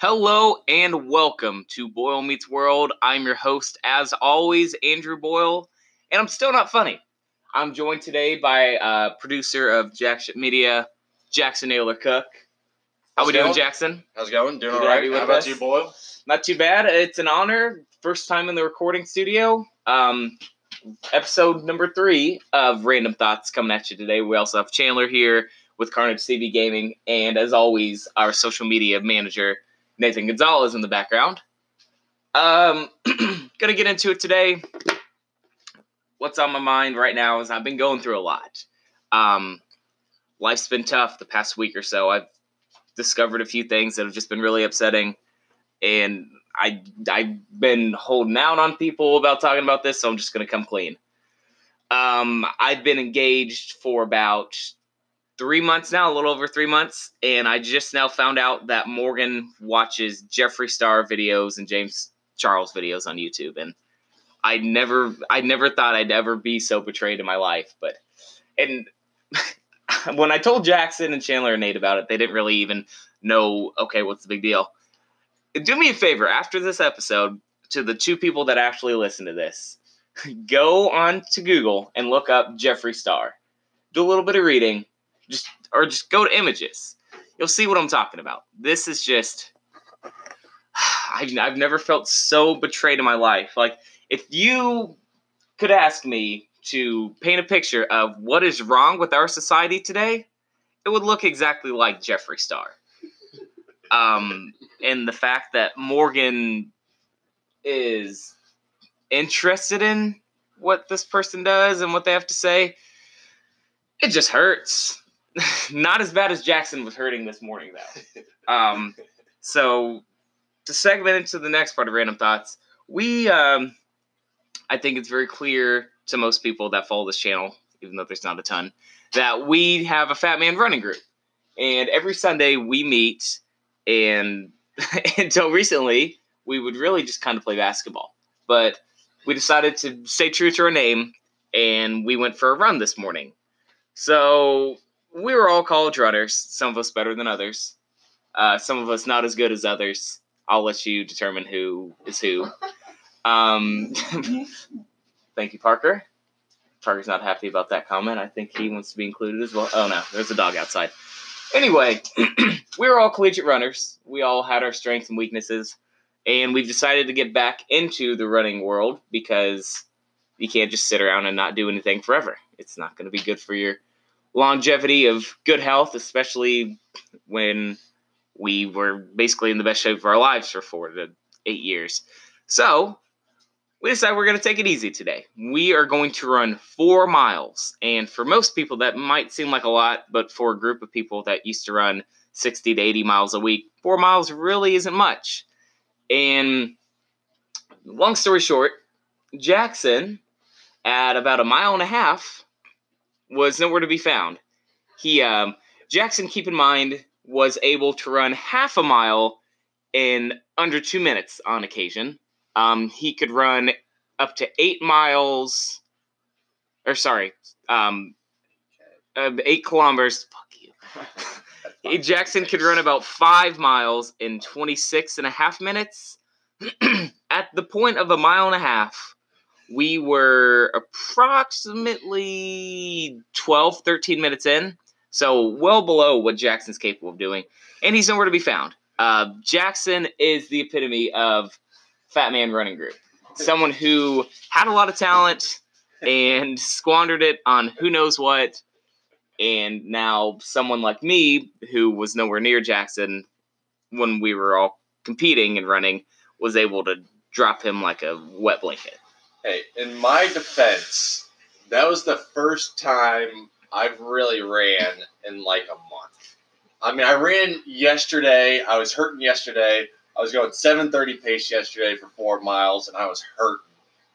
Hello and welcome to Boyle Meets World. I'm your host, as always, Andrew Boyle, and I'm still not funny. I'm joined today by uh, producer of Jackship Media, Jackson Naylor Cook. How How's we doing, going? Jackson? How's it going? Doing all right. How about us. you, Boyle? Not too bad. It's an honor. First time in the recording studio. Um, episode number three of Random Thoughts coming at you today. We also have Chandler here with Carnage CB Gaming, and as always, our social media manager Nathan Gonzalez in the background. Um, gonna get into it today. What's on my mind right now is I've been going through a lot. Um, life's been tough the past week or so. I've discovered a few things that have just been really upsetting, and I I've been holding out on people about talking about this, so I'm just gonna come clean. Um, I've been engaged for about three months now, a little over three months, and I just now found out that Morgan watches Jeffree Star videos and James Charles videos on YouTube, and I never I never thought I'd ever be so betrayed in my life, but and when I told Jackson and Chandler and Nate about it, they didn't really even know. Okay, what's the big deal? Do me a favor after this episode, to the two people that actually listen to this, go on to Google and look up Jeffree Star. Do a little bit of reading, just or just go to images. You'll see what I'm talking about. This is just. I've, I've never felt so betrayed in my life. Like, if you could ask me to paint a picture of what is wrong with our society today, it would look exactly like Jeffree Star. Um, and the fact that Morgan is interested in what this person does and what they have to say, it just hurts. Not as bad as Jackson was hurting this morning, though. Um, so to segment into the next part of random thoughts, we um, I think it's very clear to most people that follow this channel, even though there's not a ton, that we have a Fat Man running group, and every Sunday we meet, and until recently we would really just kind of play basketball, but we decided to stay true to our name, and we went for a run this morning. So we were all college runners, some of us better than others, uh, some of us not as good as others. I'll let you determine who is who. Um, thank you, Parker. Parker's not happy about that comment. I think he wants to be included as well. Oh no, there's a dog outside. Anyway, we were all collegiate runners. We all had our strengths and weaknesses, and we've decided to get back into the running world because you can't just sit around and not do anything forever. It's not going to be good for your longevity of good health, especially when we were basically in the best shape of our lives for four to eight years. So we decided we're going to take it easy today. We are going to run four miles. And for most people, that might seem like a lot, but for a group of people that used to run 60 to 80 miles a week, four miles really isn't much. And long story short, Jackson, at about a mile and a half, was nowhere to be found. He, um, Jackson, keep in mind, was able to run half a mile in under two minutes on occasion. Um, he could run up to eight miles, or sorry, um, uh, eight kilometers. Fuck you. Jackson could run about five miles in 26 and a half minutes. At the point of a mile and a half, we were approximately 12, 13 minutes in. So well below what Jackson's capable of doing. And he's nowhere to be found. Uh, Jackson is the epitome of Fat Man Running Group. Someone who had a lot of talent and squandered it on who knows what. And now someone like me, who was nowhere near Jackson when we were all competing and running, was able to drop him like a wet blanket. Hey, in my defense, that was the first time I've really ran in like a month. I mean, I ran yesterday. I was hurting yesterday. I was going 7:30 pace yesterday for four miles, and I was hurting.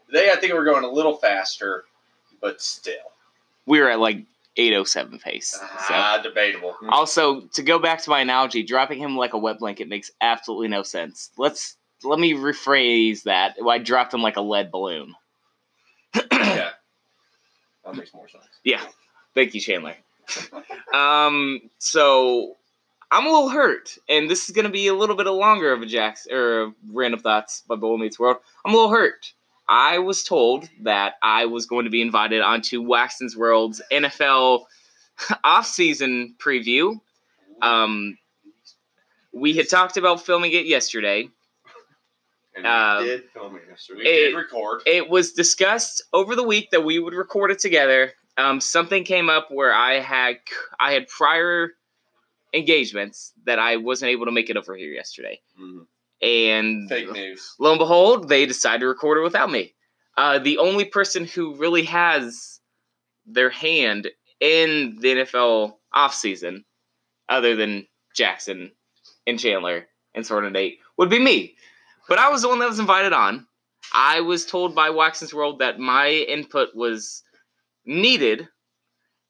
Today, I think we're going a little faster, but still, We were at like 807 pace. So. ah, debatable. Also, to go back to my analogy, dropping him like a wet blanket makes absolutely no sense. Let's let me rephrase that. I dropped him like a lead balloon. yeah, that makes more sense. Yeah. Thank you, Chandler. um, so I'm a little hurt, and this is gonna be a little bit longer of a Jacks or random thoughts by Boyle Meets World. I'm a little hurt. I was told that I was going to be invited onto Waxton's World's NFL off-season preview. Um, we had talked about filming it yesterday. And Uh, we did film it yesterday. We did record. It was discussed over the week that we would record it together. Um, something came up where I had I had prior engagements that I wasn't able to make it over here yesterday, Mhm. and Fake news. lo and behold, they decided to record it without me. Uh, the only person who really has their hand in the NFL offseason, other than Jackson and Chandler and Sword and Nate, would be me. But I was the one that was invited on. I was told by Waxon's World that my input was needed,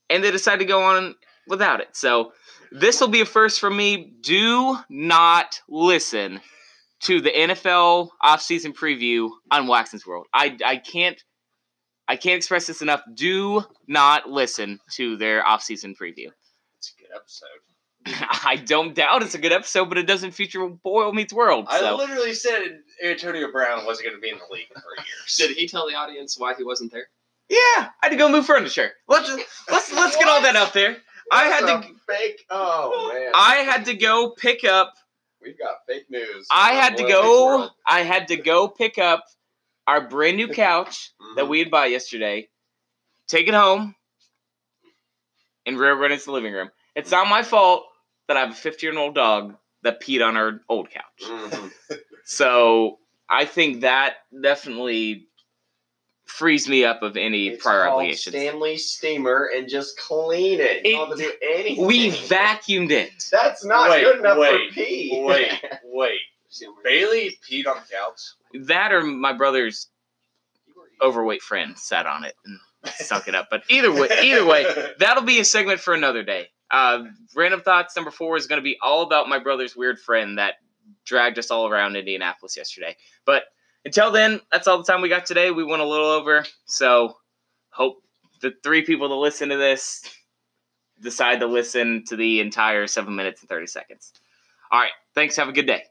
and they decided to go on without it. So this will be a first for me. Do not listen to the NFL offseason preview on Waxon's World. I I can't I can't express this enough. Do not listen to their offseason preview. It's a good episode. I don't doubt it's a good episode, but it doesn't feature Boyle meets World. I literally said Antonio Brown wasn't going to be in the league for years. Did he tell the audience why he wasn't there? yeah, I had to go move furniture. Let's let's let's get all that out there. I had to fake. Oh man, I had to go pick up we've got fake news. I had to go I had to go pick up our brand new couch that Mhm. we had bought yesterday, take it home, and run it into the living room. It's not my fault that I have a 50 year old dog that peed on our old couch. Mhm. So I think that definitely frees me up of any It's prior called obligations. Stanley Steamer and just clean it. You don't to do anything. We vacuumed it. That's not Wait, good enough wait, for pee. wait, wait. Bailey peed on the couch. That or my brother's overweight friend sat on it and sunk it up. But either way, either way, that'll be a segment for another day. Uh, Random thoughts number four is going to be all about my brother's weird friend that dragged us all around Indianapolis yesterday. But until then, that's all the time we got today. We went a little over, so hope the three people that listen to this decide to listen to the entire seven minutes and thirty seconds. All right, thanks. Have a good day.